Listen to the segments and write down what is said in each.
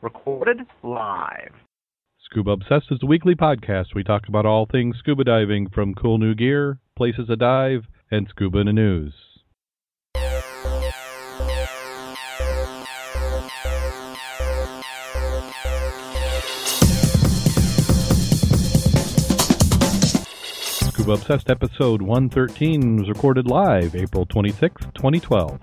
Recorded live. Scuba Obsessed is a weekly podcast. We talk about all things scuba diving from cool new gear, places to dive, and scuba in the news. Scuba Obsessed episode 113 was recorded live April 26, 2012.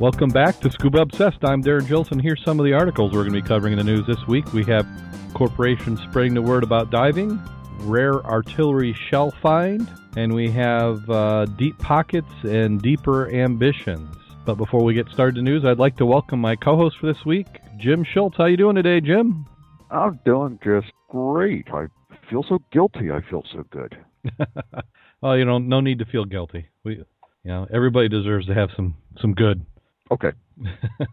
Welcome back to Scuba Obsessed. I'm Darren Gilson. Here's some of the articles we're going to be covering in the news this week. We have corporations spreading the word about diving, rare artillery shell find, and we have uh, deep pockets and deeper ambitions. But before we get started the news, I'd like to welcome my co-host for this week, Jim Schultz. How you doing today, Jim? I'm doing just great. I feel so guilty. I feel so good. well, you know, no need to feel guilty. We, you know, everybody deserves to have some some good. Okay.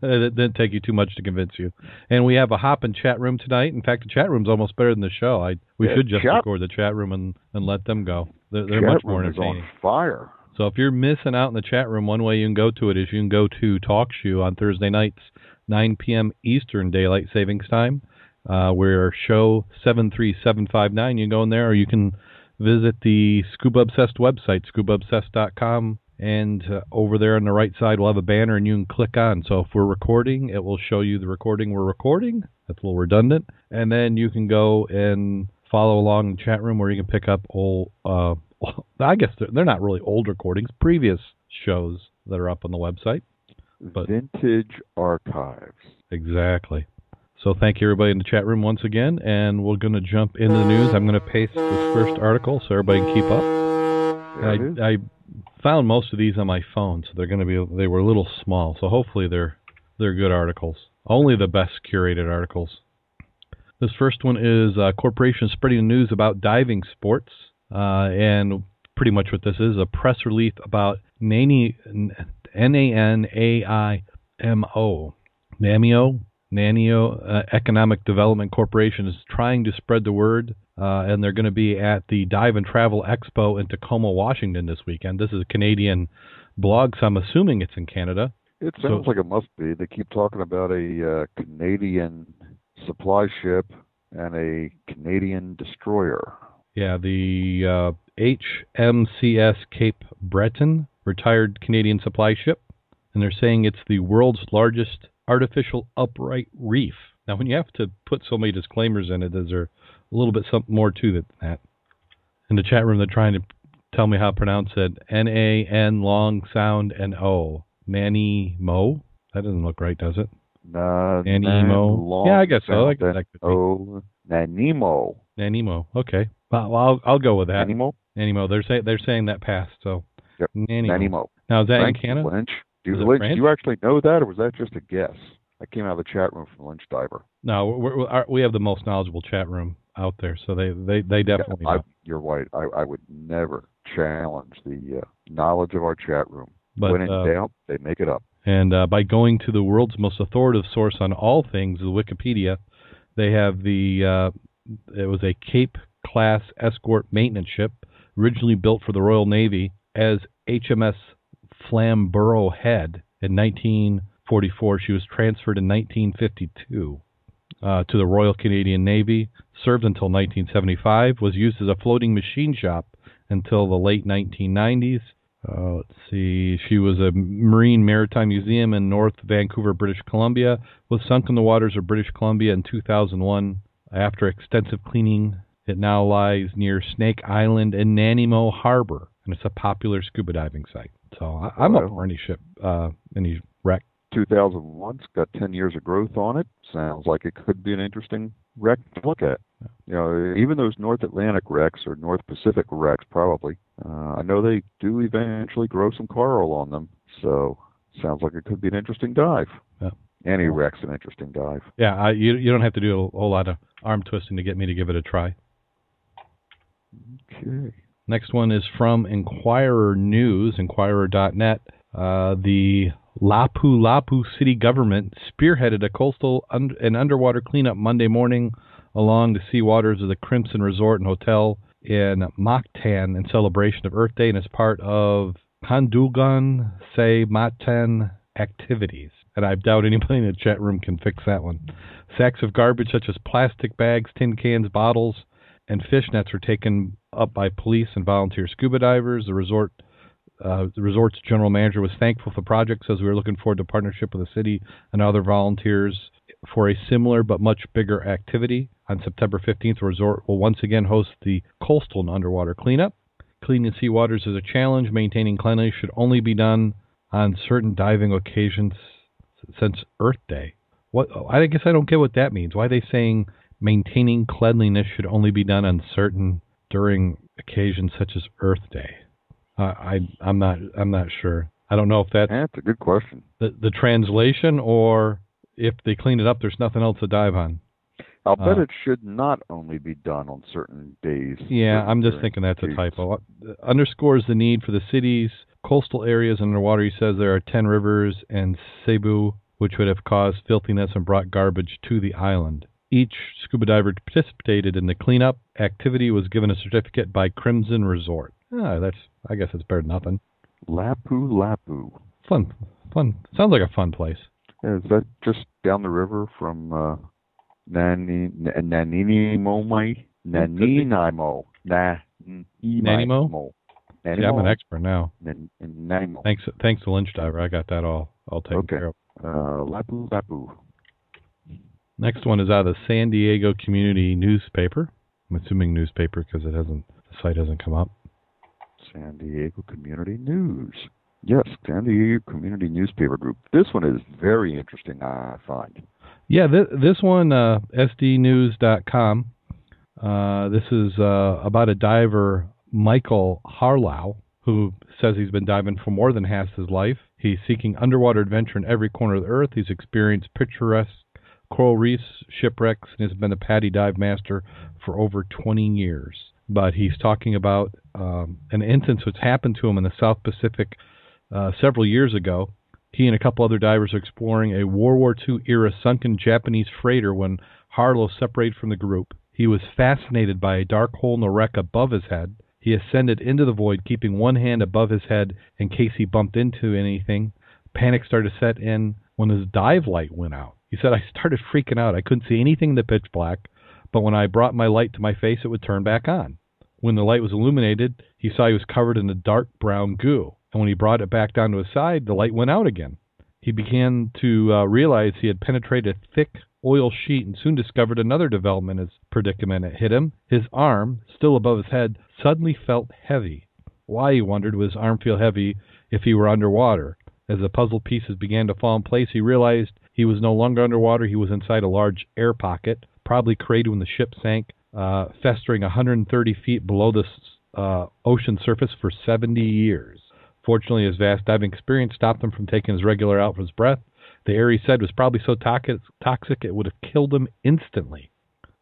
it didn't take you too much to convince you. And we have a hop in chat room tonight. In fact, the chat room's almost better than the show. I we Yeah, should just chat- record the chat room and and let them go. They're, they're Chat much more room is entertaining. on fire. So if you're missing out in the chat room, one way you can go to it is you can go to TalkShoe on Thursday nights, 9 p.m. Eastern Daylight Savings Time. Uh, we're show 73759. You can go in there, or you can visit the Scuba Obsessed website, scubaobsessed.com. And uh, over there on the right side, we'll have a banner, and you can click on. So if we're recording, it will show you the recording we're recording. That's a little redundant. And then you can go and follow along in the chat room where you can pick up old, uh, I guess they're, they're not really old recordings, previous shows that are up on the website. But- Vintage archives. Exactly. So thank you everybody in the chat room once again, and we're going to jump into the news. I'm going to paste this first article so everybody can keep up. There it is. I, I found most of these on my phone, so they're going to be they were a little small, so hopefully they're they're good articles. Only the best curated articles. This first one is uh, corporations spreading news about diving sports, uh, and pretty much what this is a press release about NANI, N A N A I M O, NAMIO, Nanio uh, Economic Development Corporation is trying to spread the word, uh, and they're going to be at the Dive and Travel Expo in Tacoma, Washington this weekend. This is a Canadian blog, so I'm assuming it's in Canada. It so- sounds like it must be. They keep talking about a uh, Canadian supply ship and a Canadian destroyer. Yeah, the uh, HMCS Cape Breton, retired Canadian supply ship, and they're saying it's the world's largest artificial upright reef. Now, when you have to put so many disclaimers in it, is there a little bit something more to that? than that? In the chat room, they're trying to tell me how to pronounce it. N A N long sound and O. Nanny Mo. That doesn't look right, does it? Na- Nanimo. Nan- Yeah, I guess so. I guess that could. Oh, Nanimo. Nanimo. Okay. Well, I'll I'll go with that. Nanimo? Nanimo. They're saying they're saying that passed. So. Yep. Nanimo. Nanimo. Now is that in Canada? Lynch. Do you, Lynch, do you actually know that, or was that just a guess? I came out of the chat room from Lynch Diver. No, we're, we're, our, we have the most knowledgeable chat room out there, so they they, they definitely I, know. you're right. I, I would never challenge the uh, knowledge of our chat room. But when in uh, doubt, they make it up. and uh, by going to the world's most authoritative source on all things, the Wikipedia, they have the uh, it was a Cape class escort maintenance ship originally built for the Royal Navy as HMS Flamborough Head in 1944. She was transferred in 1952 uh, to the Royal Canadian Navy, served until 1975, was used as a floating machine shop until the late 1990s. Uh, let's see. She was a Marine Maritime Museum in North Vancouver, British Columbia. Was sunk in the waters of British Columbia in 2001. After extensive cleaning, it now lies near Snake Island in Nanimo Harbor, and it's a popular scuba diving site. So I, I'm up for any ship, uh, any wreck. 2001's got 10 years of growth on it. Sounds like it could be an interesting wreck to look at. You know, even those North Atlantic wrecks or North Pacific wrecks, probably. Uh, I know they do eventually grow some coral on them, so sounds like it could be an interesting dive. Yeah. Any wreck's an interesting dive. Yeah, I, you you don't have to do a whole lot of arm twisting to get me to give it a try. Okay. Next one is from Inquirer News, Inquirer.net. Uh, the Lapu Lapu city government spearheaded a coastal un- and underwater cleanup Monday morning along the sea waters of the Crimson Resort and Hotel in Mactan in celebration of Earth Day and as part of Handulgan Se Mactan activities. And I doubt anybody in the chat room can fix that one. Sacks of garbage such as plastic bags, tin cans, bottles, and fish nets were taken up by police and volunteer scuba divers. The resort uh, the resort's general manager was thankful for the project, says we are looking forward to partnership with the city and other volunteers for a similar but much bigger activity. On September 15th, the resort will once again host the coastal and underwater cleanup. Cleaning sea waters is a challenge. Maintaining cleanliness should only be done on certain diving occasions since Earth Day. What I guess I don't get what that means. Why are they saying maintaining cleanliness should only be done on certain during occasions such as Earth Day? Uh, I I'm not I'm not sure. I don't know if that's That's a good question. the the translation or if they clean it up, there's nothing else to dive on. I'll bet Uh, it should not only be done on certain days. Yeah, I'm just thinking that's a typo. Uh, Underscores the need for the cities, coastal areas underwater. He says there are 10 rivers and Cebu, which would have caused filthiness and brought garbage to the island. Each scuba diver participated in the cleanup activity was given a certificate by Crimson Resort. Ah, that's I guess it's better than nothing. Lapu Lapu. Fun, fun. Sounds like a fun place. Is that just down the river from uh, Nani Nanimo? Nanimo. Nanimo. Nanaimo? Yeah, I'm an expert now. Nan- Nanaimo. Thanks, thanks to Lynch Diver. I got that all all taken Okay. care of. Uh, Lapu Lapu. Next one is out of the San Diego Community Newspaper. I'm assuming newspaper because it hasn't the site hasn't come up. San Diego Community News. Yes, San Diego Community Newspaper Group. This one is very interesting, I find. Yeah, th- this one uh, sdnews.com. Uh, this is uh, about a diver, Michael Harlow, who says he's been diving for more than half his life. He's seeking underwater adventure in every corner of the earth. He's experienced picturesque coral reefs, shipwrecks, and has been a PADI dive master for over 20 years. But he's talking about um, an instance which happened to him in the South Pacific uh, several years ago. He and a couple other divers are exploring a World War II era sunken Japanese freighter when Harlow separated from the group. He was fascinated by a dark hole in the wreck above his head. He ascended into the void, keeping one hand above his head in case he bumped into anything. Panic started to set in when his dive light went out. He said, I started freaking out. I couldn't see anything in the pitch black, but when I brought my light to my face, it would turn back on. When the light was illuminated, he saw he was covered in a dark brown goo. And when he brought it back down to his side, the light went out again. He began to uh, realize he had penetrated a thick oil sheet and soon discovered another development His predicament had hit him. His arm, still above his head, suddenly felt heavy. Why, he wondered, would his arm feel heavy if he were underwater? As the puzzle pieces began to fall in place, he realized he was no longer underwater. He was inside a large air pocket, probably created when the ship sank, uh, festering 130 feet below the uh, ocean surface for 70 years. Fortunately, his vast diving experience stopped him from taking his regular out for his breath. The air, he said, was probably so toxic, toxic it would have killed him instantly.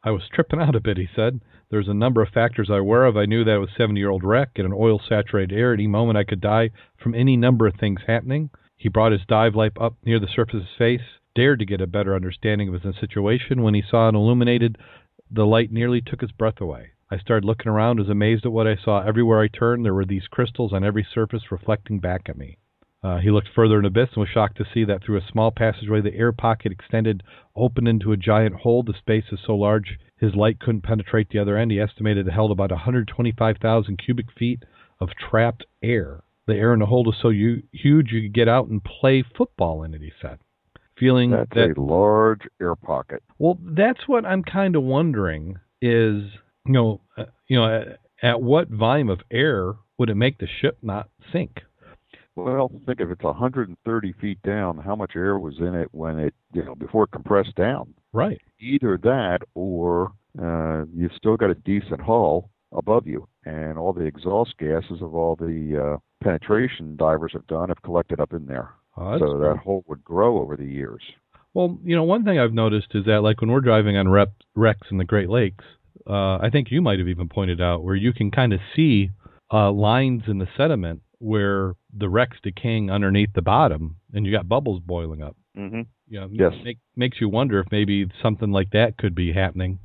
I was tripping out a bit, he said. There's a number of factors I were of. I knew that it was a 70 year old wreck in an oil saturated air. At any moment, I could die from any number of things happening. He brought his dive light up near the surface of his face, dared to get a better understanding of his situation. When he saw it illuminated, the light nearly took his breath away. I started looking around, was amazed at what I saw. Everywhere I turned, there were these crystals on every surface reflecting back at me. Uh, he looked further in the abyss and was shocked to see that through a small passageway the air pocket extended open into a giant hole. The space is so large his light couldn't penetrate the other end. He estimated it held about 125,000 cubic feet of trapped air. The air in the hole was so u- huge you could get out and play football in it, he said. Feeling That's that a large air pocket. well, that's what I'm kind of wondering is, you know, uh, you know, at, at what volume of air would it make the ship not sink? Well, think if it's 130 feet down, how much air was in it when it, you know, before it compressed down? Right. Either that, or uh, you've still got a decent hull above you, and all the exhaust gases of all the uh, penetration divers have done have collected up in there. Oh, so cool. that hole would grow over the years. Well, you know, one thing I've noticed is that, like when we're driving on rep, wrecks in the Great Lakes, uh, I think you might have even pointed out where you can kind of see uh, lines in the sediment where the wreck's decaying underneath the bottom, and you got bubbles boiling up. Mm-hmm. You know, Yes. make, makes you wonder if maybe something like that could be happening.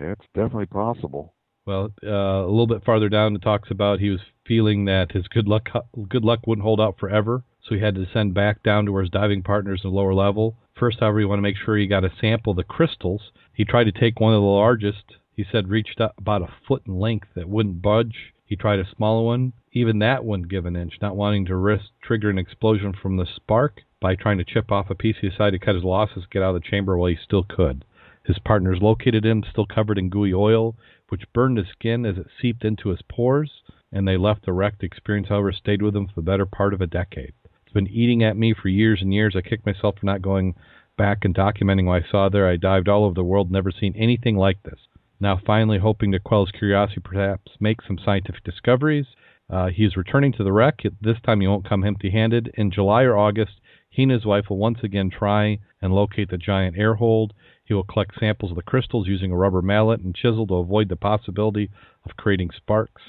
Yeah, it's definitely possible. Well, uh, a little bit farther down, it talks about he was feeling that his good luck good luck wouldn't hold out forever, so he had to descend back down to where his diving partners in the lower level. First, however, he wanted to make sure he got a sample of the crystals. He tried to take one of the largest. He said reached about a foot in length that wouldn't budge. He tried a smaller one. Even that wouldn't give an inch, not wanting to risk triggering an explosion from the spark by trying to chip off a piece. He decided to cut his losses, get out of the chamber while he still could. His partners located him, still covered in gooey oil, which burned his skin as it seeped into his pores, and they left the wreck. The experience, however, stayed with him for the better part of a decade. Been eating at me for years and years. I kicked myself for not going back and documenting what I saw there. I dived all over the world, never seen anything like this. Now, finally, hoping to quell his curiosity, perhaps make some scientific discoveries. Uh, he is returning to the wreck. This time, he won't come empty handed. In July or August, he and his wife will once again try and locate the giant air hold. He will collect samples of the crystals using a rubber mallet and chisel to avoid the possibility of creating sparks,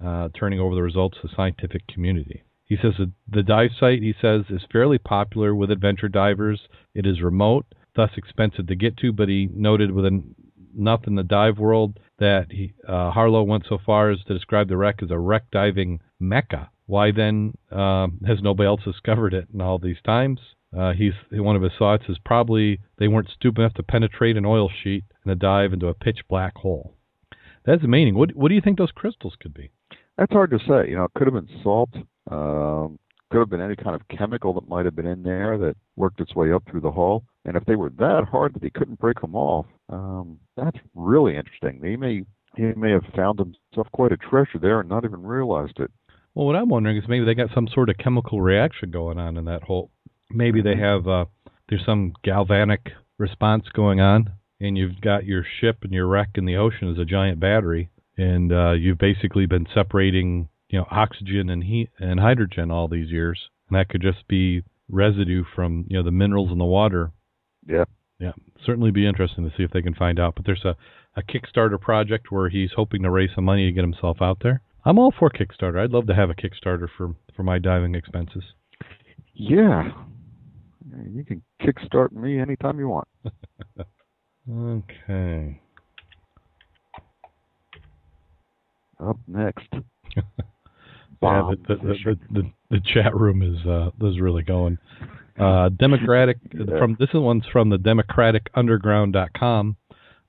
uh, turning over the results to the scientific community. He says the dive site, he says, is fairly popular with adventure divers. It is remote, thus expensive to get to, but he noted with enough in the dive world that he, uh, Harlow went so far as to describe the wreck as a wreck diving mecca. Why then um, has nobody else discovered it in all these times? Uh, he's one of his thoughts is probably they weren't stupid enough to penetrate an oil sheet and to dive into a pitch black hole. That's amazing. What what do you think those crystals could be? That's hard to say. You know, it could have been salt. Um, could have been any kind of chemical that might have been in there that worked its way up through the hull. And if they were that hard that he couldn't break them off, um, that's really interesting. He may he may have found himself quite a treasure there and not even realized it. Well, what I'm wondering is maybe they got some sort of chemical reaction going on in that hole. Maybe they have uh, there's some galvanic response going on, and you've got your ship and your wreck in the ocean as a giant battery, and uh, you've basically been separating you know oxygen and heat and hydrogen all these years, and that could just be residue from you know the minerals in the water. Yeah. Yeah, certainly be interesting to see if they can find out. But there's a a Kickstarter project where he's hoping to raise some money to get himself out there. I'm all for Kickstarter. I'd love to have a Kickstarter for for my diving expenses. Yeah. You can kickstart me anytime you want. Okay. Up next. Yeah, the, the, the, the, chat room is uh, is really going. Uh, Democratic Yeah. from this one's from the DemocraticUnderground.com.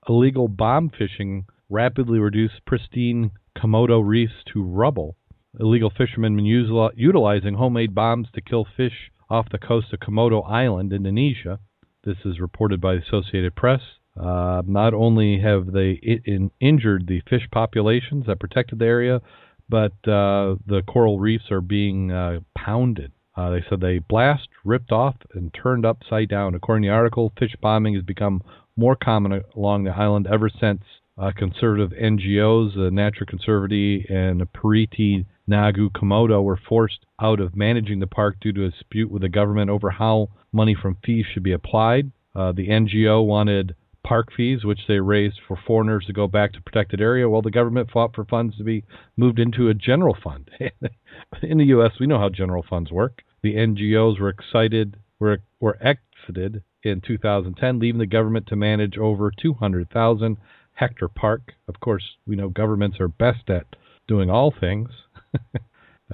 Illegal bomb fishing rapidly reduced pristine Komodo reefs to rubble. Illegal fishermen been usel- utilizing homemade bombs to kill fish off the coast of Komodo Island, Indonesia. This is reported by the Associated Press. Uh, not only have they in, injured the fish populations that protected the area, but uh, the coral reefs are being uh, pounded. Uh, they said they blast, ripped off, and turned upside down. According to the article, fish bombing has become more common along the island ever since uh, conservative NGOs, the Natural Conservancy and Putri Naga Komodo, were forced out of managing the park due to a dispute with the government over how money from fees should be applied. Uh, the NGO wanted park fees, which they raised for foreigners to go back to protected area, while the government fought for funds to be moved into a general fund. In the U.S., we know how general funds work. The NGOs were excited, were were exited in 2010, leaving the government to manage over 200,000 hectare park. Of course, we know governments are best at doing all things.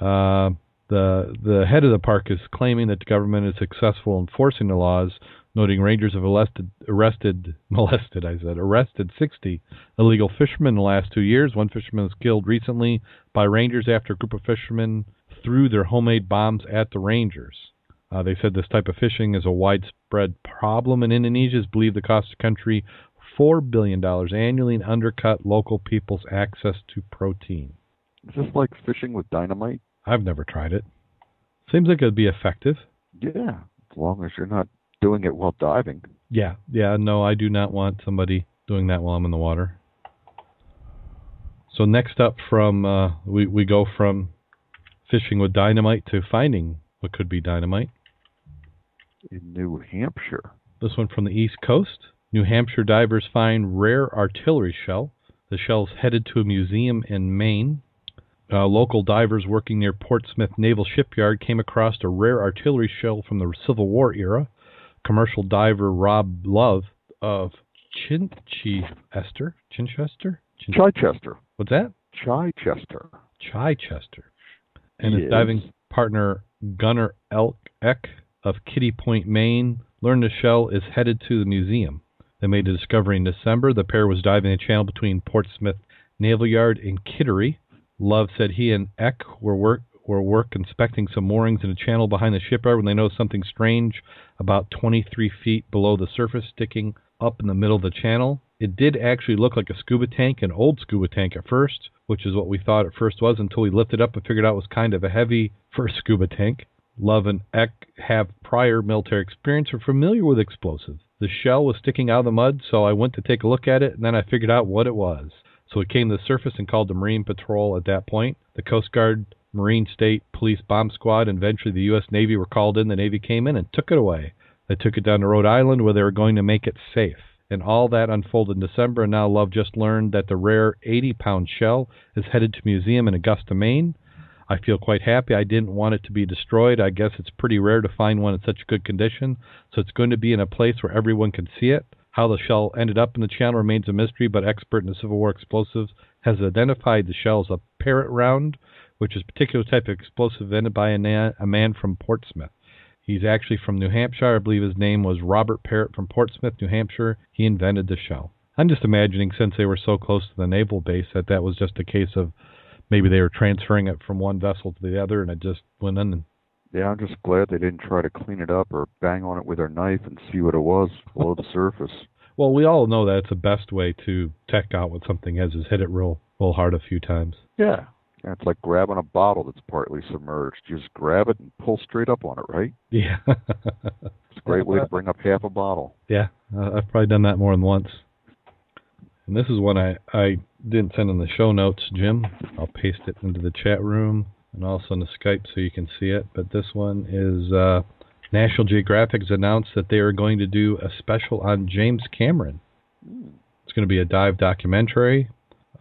uh, the the head of the park is claiming that the government is successful in enforcing the laws, noting rangers have arrested arrested molested I said arrested 60 illegal fishermen in the last two years. One fisherman was killed recently by rangers after a group of fishermen threw their homemade bombs at the rangers. Uh, they said this type of fishing is a widespread problem in Indonesia. Believed to cost the country four billion dollars annually and undercut local people's access to protein. Is this like fishing with dynamite? I've never tried it. Seems like it'd be effective. Yeah, as long as you're not doing it while diving. Yeah, yeah. No, I do not want somebody doing that while I'm in the water. So next up, from uh, we we go from fishing with dynamite to finding what could be dynamite. In New Hampshire. This one from the East Coast. New Hampshire divers find rare artillery shell. The shell's headed to a museum in Maine. Uh, local divers working near Portsmouth Naval Shipyard came across a rare artillery shell from the Civil War era. Commercial diver Rob Love of Chichester, Chichester, Chin- Chichester. what's that? Chichester. Chichester, and his diving partner Gunnar Elk Eck of Kittery Point, Maine, learned the shell is headed to the museum. They made the discovery in December. The pair was diving a channel between Portsmouth Naval Yard and Kittery. Love said he and Eck were work were at work inspecting some moorings in a channel behind the shipyard when they noticed something strange about 23 feet below the surface sticking up in the middle of the channel. It did actually look like a scuba tank, an old scuba tank at first, which is what we thought at first was until we lifted up and figured out it was kind of a heavy first scuba tank. Love and Eck have prior military experience, are familiar with explosives. The shell was sticking out of the mud, so I went to take a look at it, and then I figured out what it was. So we came to the surface and called the Marine Patrol at that point. The Coast Guard, Marine State Police Bomb Squad, and eventually the U.S. Navy were called in. The Navy came in and took it away. They took it down to Rhode Island where they were going to make it safe. And all that unfolded in December, and now Love just learned that the rare 80 pound shell is headed to museum in Augusta, Maine. I feel quite happy. I didn't want it to be destroyed. I guess it's pretty rare to find one in such good condition, so it's going to be in a place where everyone can see it. How the shell ended up in the channel remains a mystery, but expert in the Civil War explosives has identified the shell as a Parrott round, which is a particular type of explosive invented by a, na- a man from Portsmouth. He's actually from New Hampshire. I believe his name was Robert Parrott from Portsmouth, New Hampshire. He invented the shell. I'm just imagining, since they were so close to the naval base, that that was just a case of maybe they were transferring it from one vessel to the other, and it just went in. And Yeah, I'm just glad they didn't try to clean it up or bang on it with their knife and see what it was below the surface. well, we all know that's the best way to tech out what something is is hit it real, real hard a few times. Yeah. It's like grabbing a bottle that's partly submerged. You just grab it and pull straight up on it, right? Yeah, It's a great way to bring up half a bottle. yeah. Uh, I've probably done that more than once. And this is one I I didn't send in the show notes, Jim. I'll paste it into the chat room and also in the Skype so you can see it. But this one is uh, National Geographic's announced that they are going to do a special on James Cameron. It's going to be a dive documentary.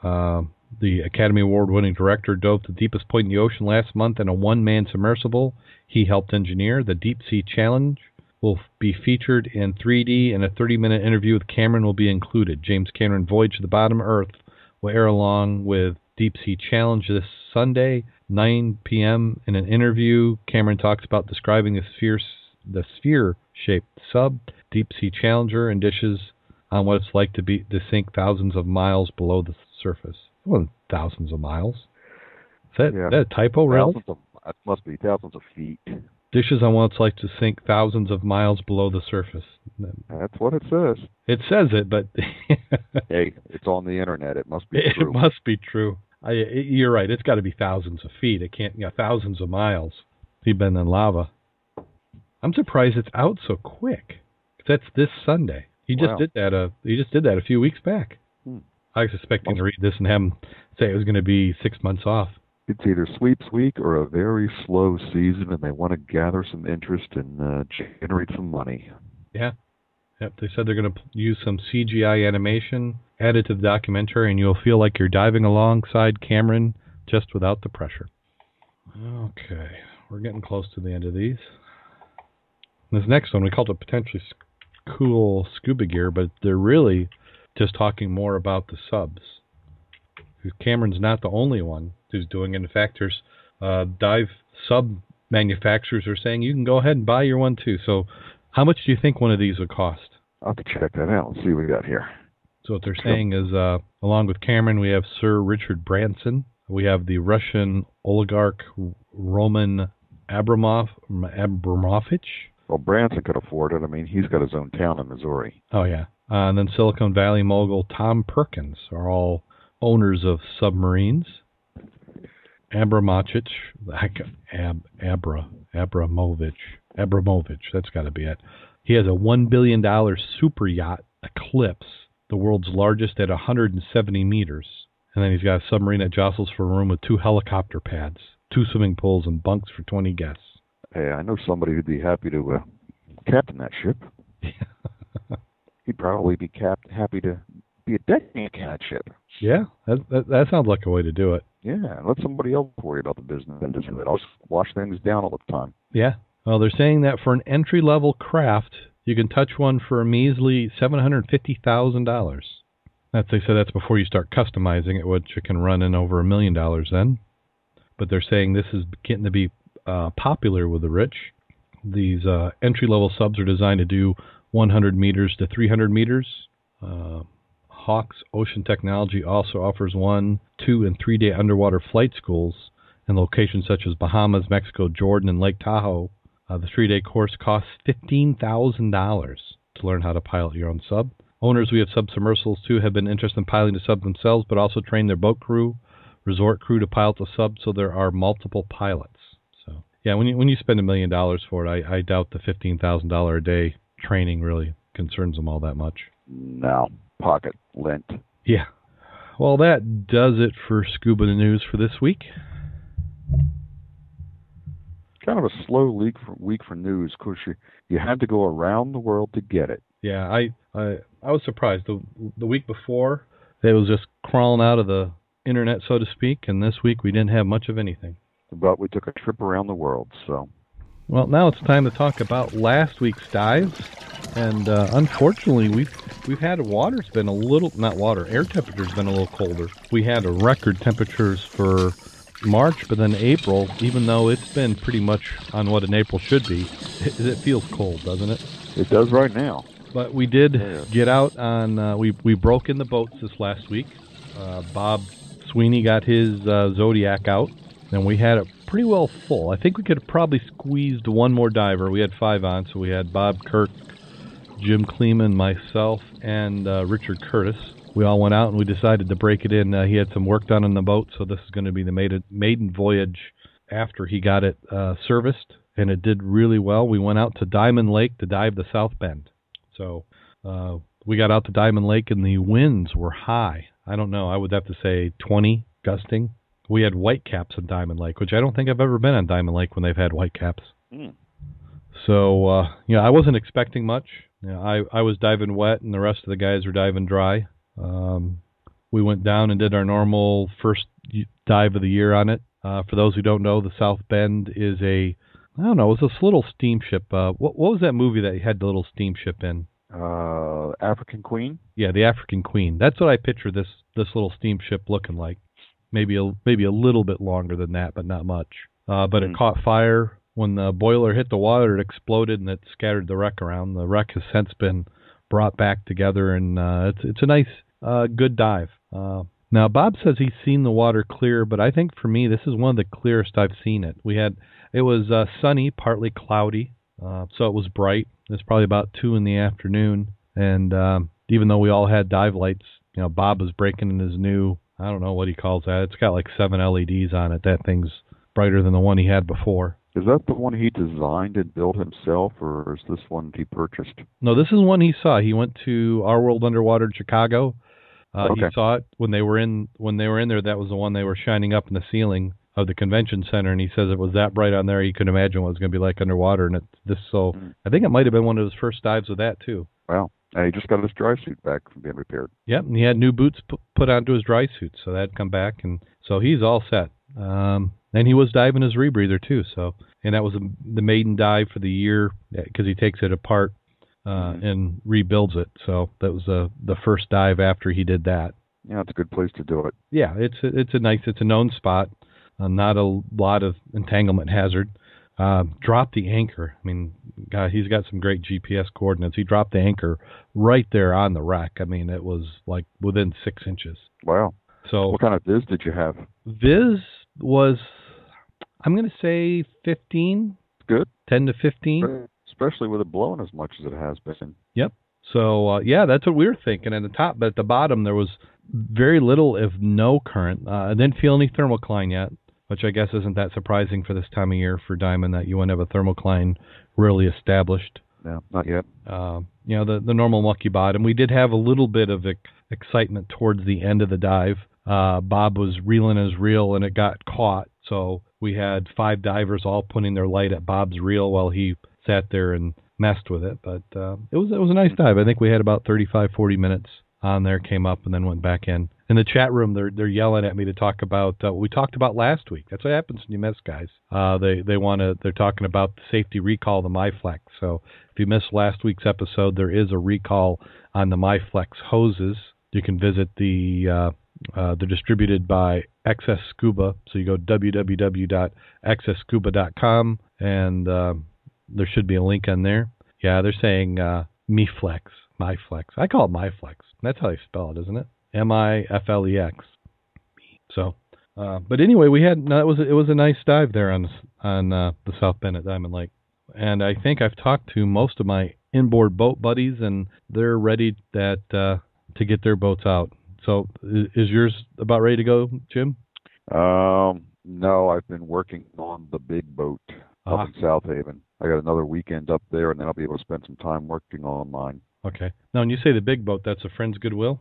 Um the Academy Award winning director dove to the deepest point in the ocean last month in a one man submersible he helped engineer. The Deep Sea Challenge will be featured in 3D, and a 30 minute interview with Cameron will be included. James Cameron Voyage to the Bottom Earth will air along with Deep Sea Challenge this Sunday, 9 p.m. In an interview, Cameron talks about describing the sphere, the sphere-shaped sub Deep Sea Challenger and dishes on what it's like to be to sink thousands of miles below the surface. Well, thousands of miles. Is that, Yeah. that a typo, really? Thousands of it must be thousands of feet. Dishes on what it's like to sink thousands of miles below the surface. That's what it says. It says it, but Hey, it's on the internet. It must be it true. must be true. I, it- you're right. It's got to be thousands of feet. It can't, yeah, thousands of miles. He's been in lava. I'm surprised it's out so quick. That's this Sunday. He just Wow. did that. Uh, he just did that a few weeks back. Hmm. I was expecting to read this and have him say it was going to be six months off. It's either sweeps week or a very slow season, and they want to gather some interest and uh, generate some money. Yeah. Yep. They said they're going to use some CGI animation added to the documentary, and you'll feel like you're diving alongside Cameron just without the pressure. Okay. We're getting close to the end of these. This next one, we called it potentially cool scuba gear, but they're really just talking more about the subs. Cameron's not the only one who's doing it. In fact, there's uh, dive sub manufacturers are saying you can go ahead and buy your one too. So, how much do you think one of these would cost? I'll have to check that out and see what we got here. So what they're saying is, uh, along with Cameron, we have Sir Richard Branson. We have the Russian oligarch Roman Abramov Abramovich. Well, Branson could afford it. I mean, he's got his own town in Missouri. Oh yeah, uh, and then Silicon Valley mogul Tom Perkins are all owners of submarines. Abramovich, Ab, Abra, Abramovich, Abramovich. That's got to be it. He has a one billion dollar super yacht Eclipse, the world's largest at 170 meters. And then he's got a submarine that jostles for a room with two helicopter pads, two swimming pools, and bunks for 20 guests. Hey, I know somebody who'd be happy to uh, captain that ship. He'd probably be cap- happy to be a decking cat ship. Yeah, that, that that sounds like a way to do it. Yeah, let somebody else worry about the business end of it. I'll just wash things down all the time. Yeah. Well, they're saying that for an entry level craft, you can touch one for a measly seven hundred fifty thousand dollars. That's they said that's before you start customizing it, which it can run in over a million dollars then. But they're saying this is getting to be uh, popular with the rich. These uh, entry level subs are designed to do 100 meters to 300 meters. Uh, Hawkes Ocean Technology also offers one, two, and three day underwater flight schools in locations such as Bahamas, Mexico, Jordan, and Lake Tahoe. Uh, the three day course costs $15,000 to learn how to pilot your own sub. Owners we have submersibles too have been interested in piloting the sub themselves, but also train their boat crew, resort crew to pilot the sub, so there are multiple pilots. So yeah, when you when you spend a million dollars for it, I, I doubt the fifteen thousand dollar a day training really concerns them all that much. No, pocket lint. Yeah. Well, that does it for scuba news for this week. Kind of a slow week for, week for news because you you had to go around the world to get it. Yeah, I I I was surprised. The the week before it was just crawling out of the internet, so to speak, and this week we didn't have much of anything. But we took a trip around the world, so. Well, now it's time to talk about last week's dives, and uh, unfortunately we've we've had water's been a little not water air temperature's been a little colder. We had a record temperatures for March, but then April, even though it's been pretty much on what an April should be, it, it feels cold, doesn't it? It does right now. But we did Yeah. get out on. Uh, we we broke in the boats this last week. Uh, Bob Sweeney got his uh, Zodiac out, and we had it pretty well full. I think we could have probably squeezed one more diver. We had five on, so we had Bob Kirk, Jim Kleeman, myself, and uh, Richard Curtis. We all went out and we decided to break it in. Uh, he had some work done on the boat, so this is going to be the maiden, maiden voyage after he got it uh, serviced, and it did really well. We went out to Diamond Lake to dive the South Bend. So uh, we got out to Diamond Lake, and the winds were high. I don't know. I would have to say 20 gusting. We had white caps on Diamond Lake, which I don't think I've ever been on Diamond Lake when they've had white caps. Mm. So uh, you know, I wasn't expecting much. You know, I I was diving wet, and the rest of the guys were diving dry. Um, we went down and did our normal first dive of the year on it. Uh, for those who don't know, the South Bend is a I don't know, it was this little steamship. Uh, what what was that movie that had the little steamship in? Uh, African Queen. Yeah, the African Queen. That's what I picture this this little steamship looking like. Maybe a maybe a little bit longer than that, but not much. Uh, but it Hmm. caught fire when the boiler hit the water. It exploded and it scattered the wreck around. The wreck has since been brought back together, and uh, it's it's a nice, uh, good dive. Uh, now Bob says he's seen the water clear, but I think for me this is one of the clearest I've seen it. We had it was uh, sunny, partly cloudy, uh, so it was bright. It's probably about two in the afternoon, and um, even though we all had dive lights, you know, Bob was breaking in his new I don't know what he calls that. It's got like seven LEDs on it. That thing's brighter than the one he had before. Is that the one he designed and built himself, or is this one he purchased? No, this is one he saw. He went to Our World Underwater in Chicago. Uh, He saw it when they were in when they were in there. That was the one they were shining up in the ceiling of the convention center, and he says it was that bright on there. He couldn't imagine what it was going to be like underwater. And it's this so. Mm. I think it might have been one of his first dives with that too. Well, and he just got his dry suit back from being repaired. Yep, and he had new boots pu- put onto his dry suit, so that'd come back, and so he's all set. Um, and he was diving his rebreather too, so and that was the the maiden dive for the year because he takes it apart uh, Mhm. and rebuilds it. So that was the the first dive after he did that. Yeah, it's a good place to do it. Yeah, it's a, it's a nice, it's a known spot, uh, not a lot of entanglement hazard. Uh, dropped the anchor. I mean, God, he's got some great GPS coordinates. He dropped the anchor right there on the wreck. I mean, it was like within six inches. Wow. So What kind of viz did you have? Viz was, I'm going to say 15, Good. 10 to 15. Especially with it blowing as much as it has been. Yep. So uh, yeah, that's what we were thinking at the top, but at the bottom there was very little, if no current. Uh, I didn't feel any thermocline yet, which I guess isn't that surprising for this time of year for Diamond that you wouldn't have a thermocline really established. No, not yet. Uh, you know the the normal mucky bottom. We did have a little bit of ex- excitement towards the end of the dive. Uh, Bob was reeling his reel and it got caught, so we had five divers all putting their light at Bob's reel while he sat there and messed with it. But uh, it was it was a nice dive. I think we had about 35, 40 minutes on there came up and then went back in. In the chat room, they're they're yelling at me to talk about uh, what we talked about last week. That's what happens when you miss guys. Uh, they they want to. They're talking about the safety recall the MyFlex. So if you missed last week's episode, there is a recall on the MyFlex hoses. You can visit the. Uh, uh, they're distributed by XS Scuba. So you go www.xsscuba.com and uh, there should be a link on there. Yeah, they're saying uh, MiFlex, MyFlex. I call it MyFlex. That's how you spell it, isn't it? M I F L E X. So, uh, but anyway, we had no, it was it was a nice dive there on on uh, the South Bend at Diamond Lake, and I think I've talked to most of my inboard boat buddies, and they're ready that uh, to get their boats out. So, is, yours about ready to go, Jim? Um, no, I've been working on the big boat Ah. up in South Haven. I got another weekend up there, and then I'll be able to spend some time working on mine. Okay. Now, when you say the big boat, that's a Friends Goodwill.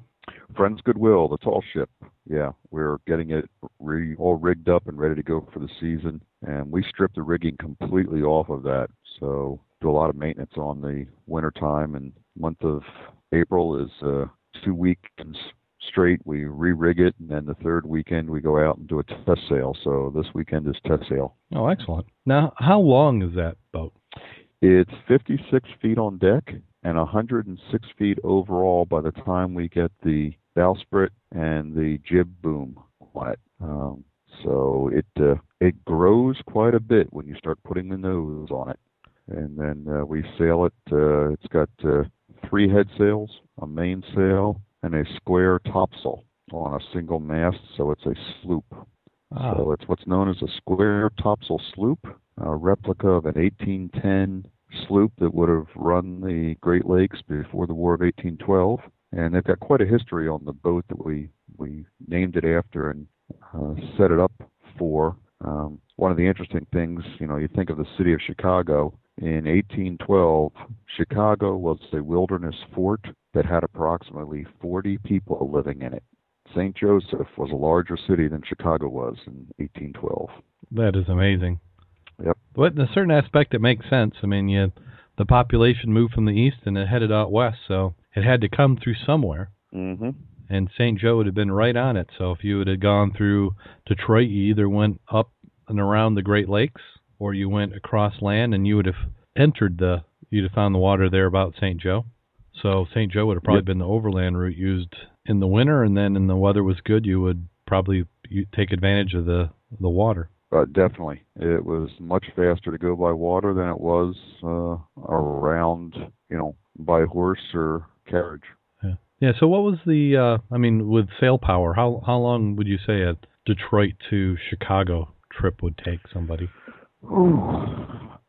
Friends Goodwill, the tall ship. Yeah, we're getting it re- all rigged up and ready to go for the season. And we stripped the rigging completely off of that. So do a lot of maintenance on the winter time. And month of April is uh, two weekends straight. We re-rig it, and then the third weekend we go out and do a test sail. So this weekend is test sail. Oh, excellent. Now, how long is that boat? It's 56 feet on deck and 106 feet overall by the time we get the bowsprit and the jib boom on it. Um, so it uh, it grows quite a bit when you start putting the nose on it, and then uh, we sail it. Uh, it's got uh, three head sails, a mainsail, and a square topsail on a single mast. So it's a sloop. Ah, So it's what's known as a square topsail sloop, a replica of an 1810 sloop that would have run the Great Lakes before the War of 1812. And they've got quite a history on the boat that we we named it after and uh, set it up for. Um, one of the interesting things, you know, you think of the city of Chicago. In 1812, Chicago was a wilderness fort that had approximately 40 people living in it. St. Joseph was a larger city than Chicago was in 1812. that is amazing. Yep. But in a certain aspect, it makes sense. I mean, you, the population moved from the east and it headed out west, so it had to come through somewhere. Mm-hmm. And St. Joe would have been right on it. So if you would have gone through Detroit, you either went up and around the Great Lakes, or you went across land, and you would have entered the. You'd have found the water there about St. Joe. So St. Joe would have probably Yep. been the overland route used in the winter, and then in the weather was good, you would probably take advantage of the the water. Uh, definitely, it was much faster to go by water than it was uh, around, you know, by horse or carriage. Yeah. So what was the? Uh, I mean, with sail power, how how long would you say a Detroit to Chicago trip would take somebody? Ooh.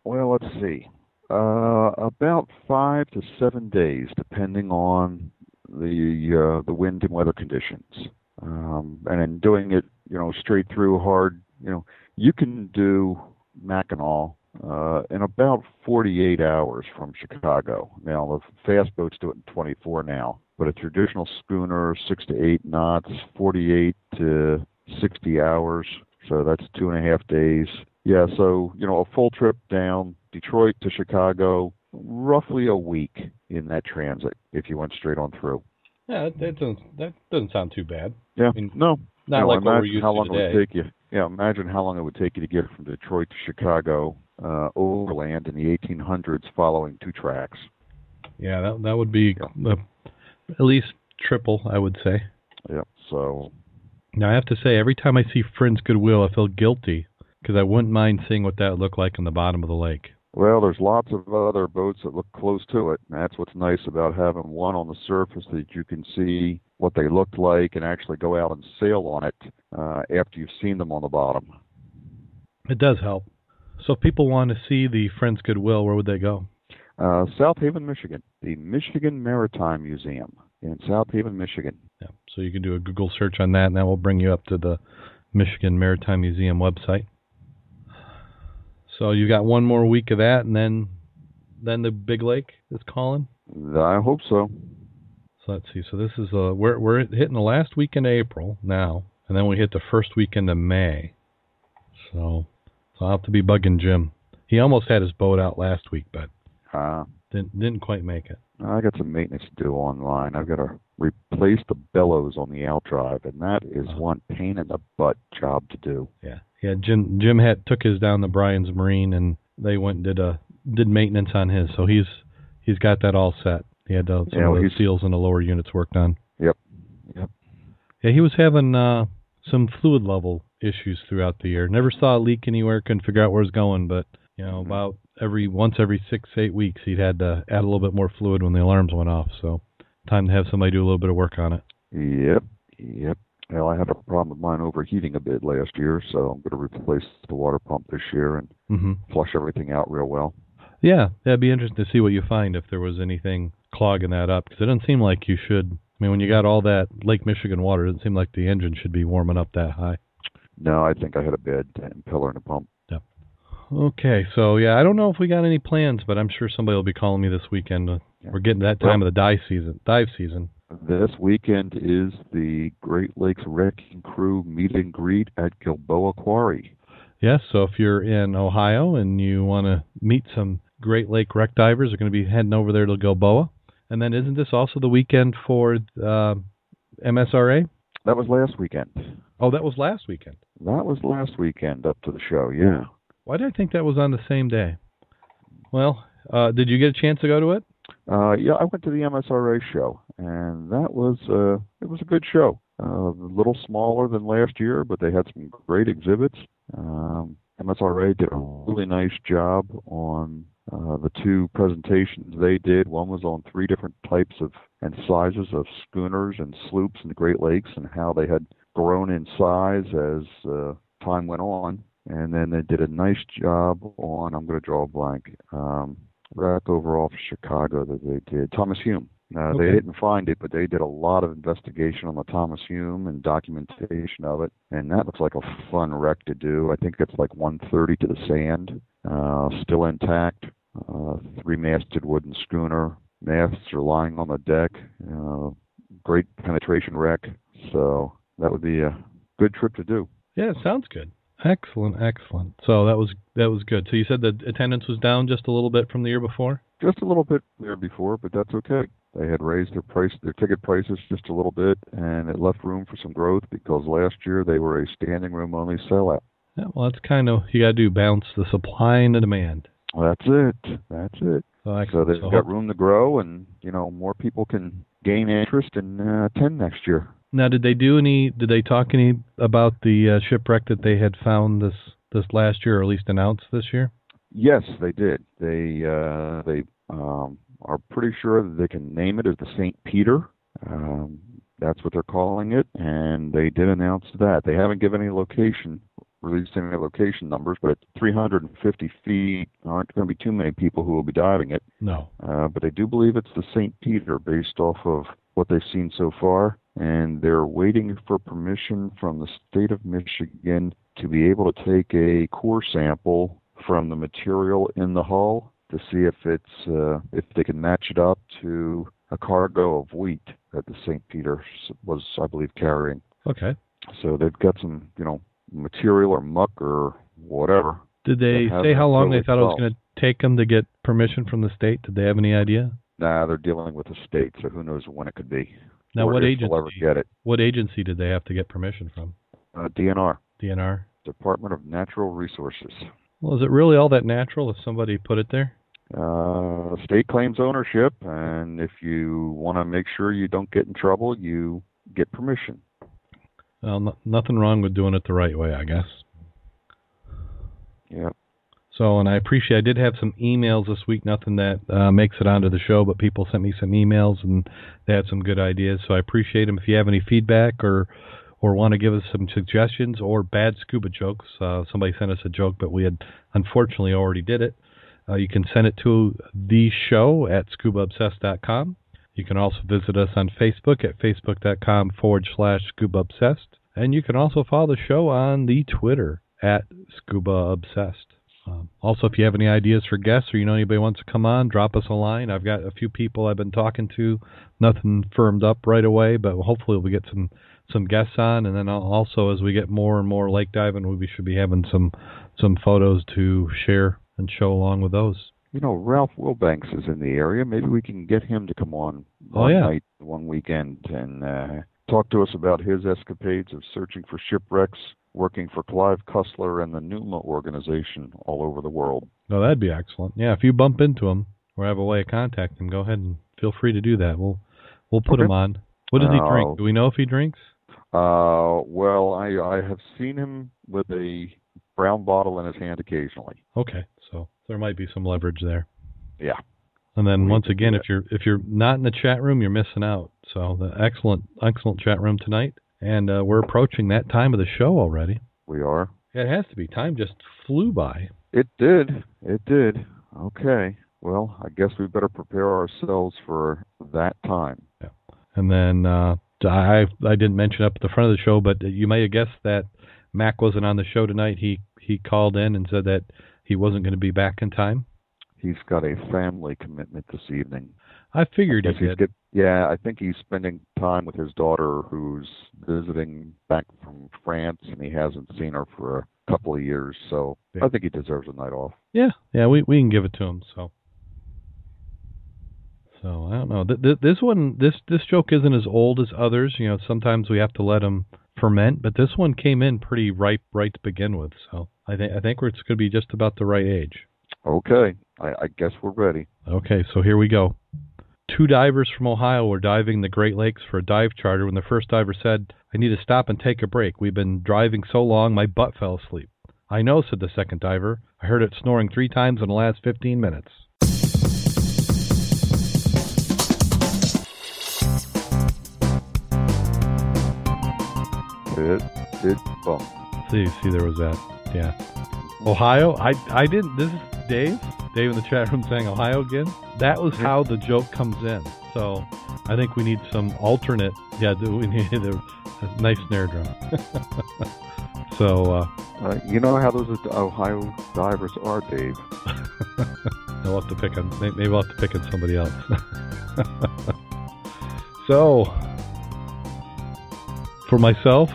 Well, let's see. Uh, about five to seven days, depending on the uh, the wind and weather conditions. Um, and in doing it, you know, straight through hard, you know, you can do Mackinac uh, in about 48 hours from Chicago. Now, the fast boats do it in 24 now, but a traditional schooner, six to eight knots, 48 to 60 hours. So that's two and a half days. Yeah, so you know, a full trip down Detroit to Chicago, roughly a week in that transit if you went straight on through. Yeah, that, that doesn't that doesn't sound too bad. Yeah, mean, no, Not like what we're used how to long today. it would take you. Yeah, imagine how long it would take you to get from Detroit to Chicago uh, overland in the 1800s, following two tracks. Yeah, that that would be uh, at least triple, I would say. Yeah, so Now I have to say, every time I see Friends Goodwill, I feel guilty because I wouldn't mind seeing what that looked like in the bottom of the lake. Well, there's lots of other boats that look close to it, and that's what's nice about having one on the surface that you can see what they looked like and actually go out and sail on it uh, after you've seen them on the bottom. It does help. So if people want to see the Friends Goodwill, where would they go? Uh, South Haven, Michigan, the Michigan Maritime Museum in South Haven, Michigan. Yeah. So you can do a Google search on that, and that will bring you up to the Michigan Maritime Museum website. So you've got one more week of that, and then then the Big Lake is calling. I hope so. So let's see. So this is uh we're we're hitting the last week in April now, and then we hit the first weekend of May. So so I'll have to be bugging Jim. He almost had his boat out last week, but Uh, Didn't didn't quite make it. I got some maintenance to do online. I've got to replace the bellows on the out drive, and that is Uh-huh. one pain in the butt job to do. Yeah, yeah. Jim Jim had took his down to Brian's Marine, and they went and did a did maintenance on his. So he's he's got that all set. He had uh, some Yeah, well, of the seals in the lower units worked on. Yep. Yep. Yeah, he was having uh, some fluid level issues throughout the year. Never saw a leak anywhere. Couldn't figure out where it's going, but you know, Mhm. about every once every six eight weeks, he'd had to add a little bit more fluid when the alarms went off. So time to have somebody do a little bit of work on it. Yep. Yep. Well, I had a problem with mine overheating a bit last year, so I'm going to replace the water pump this year and hmm flush everything out real well. Yeah, that'd be interesting to see what you find if there was anything clogging that up because it doesn't seem like you should. I mean, when you got all that Lake Michigan water, it doesn't seem like the engine should be warming up that high. No, I think I had a bad impeller in the pump. Okay, so yeah, I don't know if we got any plans, but I'm sure somebody will be calling me this weekend. Uh. We're getting that time of the dive season. Dive season. This weekend is the Great Lakes Wrecking Crew meet and greet at Gilboa Quarry. Yes, so if you're in Ohio and you want to meet some Great Lake wreck divers, they're going to be heading over there to Gilboa. And then isn't this also the weekend for uh, MSRA? That was last weekend. Oh, that was last weekend. That was last weekend up to the show, yeah. Why did I think that was on the same day? Well, uh, did you get a chance to go to it? Uh, yeah, I went to the MSRA show, and that was uh, it was a good show. Uh, a little smaller than last year, but they had some great exhibits. Um, MSRA did a really nice job on uh, the two presentations they did. One was on three different types of and sizes of schooners and sloops in the Great Lakes and how they had grown in size as uh, time went on. And then they did a nice job on I'm going to draw a blank. Um, wreck over off Chicago that they did. Thomas Hume. Uh, They didn't find it, but they did a lot of investigation on the Thomas Hume and documentation of it, and that looks like a fun wreck to do. I think it's like 130 to the sand, uh, still intact. Uh, three-masted wooden schooner. Masts are lying on the deck. Uh, great penetration wreck. So that would be a good trip to do. Yeah, sounds good. Excellent, excellent. So that was that was good. So you said the attendance was down just a little bit from the year before. just a little bit year before, but that's okay. They had raised their price, their ticket prices just a little bit, and it left room for some growth because last year they were a standing room only sellout. Yeah, well, that's kind of you got to do balance the supply and the demand. That's it. That's it. So, So they've So got room to grow, and you know more people can gain interest and uh, attend next year. Now, did they do any? Did they talk any about the uh, shipwreck that they had found this this last year, or at least announced this year? Yes, they did. They uh, they um, are pretty sure that they can name it as the St. Peter. Um, that's what they're calling it, and they did announce that. They haven't given any location, released any location numbers, but at 350 feet, aren't going to be too many people who will be diving it. No. Uh, but they do believe it's the St. Peter based off of what they've seen so far, and they're waiting for permission from the state of Michigan to be able to take a core sample from the material in the hull to see if it's uh, if they can match it up to a cargo of wheat that the St. Peter was, I believe, carrying. Okay. So they've got some, you know, material or muck or whatever. Did they say how long they really thought it was going to take them to get permission from the state? Did they have any idea? Nah, they're dealing with the state, so who knows when it could be. Now, what agency? Get it. What agency did they have to get permission from? Uh, DNR, DNR. Department of Natural Resources. Well, is it really all that natural if somebody put it there? Uh, state claims ownership, and if you want to make sure you don't get in trouble, you get permission. Well, no, nothing wrong with doing it the right way, I guess. Yeah. So, and I appreciate. I did have some emails this week. Nothing that uh, makes it onto the show, but people sent me some emails and they had some good ideas. So I appreciate them. If you have any feedback or or want to give us some suggestions or bad scuba jokes, uh, somebody sent us a joke, but we had unfortunately already did it. Uh, you can send it to the show at scubaobsessed.com. You can also visit us on Facebook at facebook.com forward slash scuba obsessed. And you can also follow the show on the Twitter at scuba obsessed. Um, also, if you have any ideas for guests or you know anybody wants to come on, drop us a line. I've got a few people I've been talking to. Nothing firmed up right away, but hopefully we'll get some some guests on. And then al- also, as we get more and more lake diving, we should be having some some photos to share and show along with those. you know, Ralph Wilbanks is in the area. Maybe we can get him to come on Oh, one yeah. night, one weekend, and uh, talk to us about his escapades of searching for shipwrecks, working for Clive Cussler and the Numa organization all over the world. No, that'd be excellent. Yeah, if you bump into him or have a way of contacting him, go ahead and feel free to do that. We'll we'll put Okay. him on. What does he Oh. drink? Do we know if he drinks? Uh, well, I I have seen him with a brown bottle in his hand occasionally. Okay, so there might be some leverage there. Yeah. And then once again, if you're if you're not in the chat room, you're missing out. So the excellent excellent chat room tonight, and uh, we're approaching that time of the show already. We are. It has to be. Time just flew by. It did. It did. Okay. Well, I guess we better prepare ourselves for that time. Yeah. And then uh, I I didn't mention up at the front of the show, but you may have guessed that Mac wasn't on the show tonight. He he called in and said that he wasn't going to be back in time. He's got a family commitment this evening. I figured he he's did. get, yeah, I think he's spending time with his daughter who's visiting back from France and he hasn't seen her for a couple of years, so Yeah. I think he deserves a night off. Yeah, yeah, we we can give it to him. So, so I don't know. Th- th- this one, this this joke isn't as old as others. You know, sometimes we have to let them ferment, but this one came in pretty ripe right to begin with. So I think I think it's going to be just about the right age. Okay. I, I guess we're ready. Okay, so here we go. Two divers from Ohio were diving the Great Lakes for a dive charter when the first diver said, I need to stop and take a break. We've been driving so long, my butt fell asleep. I know, said the second diver. I heard it snoring three times in the last 15 minutes. It did bump. See, see, there was that. Yeah. Ohio? I, I didn't. This is Dave. Dave in the chat room saying Ohio again. That was how the joke comes in. So I think we need some alternate. Yeah, we need a, a nice snare drum. so uh, Uh, you know how those Ohio divers are, Dave. I'll have to pick on. Maybe I'll have to pick on somebody else. so for myself,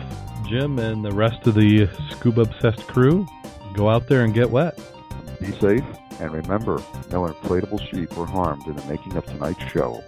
Jim, and the rest of the scuba obsessed crew, go out there and get wet. Be safe, and remember, no inflatable sheep were harmed in the making of tonight's show.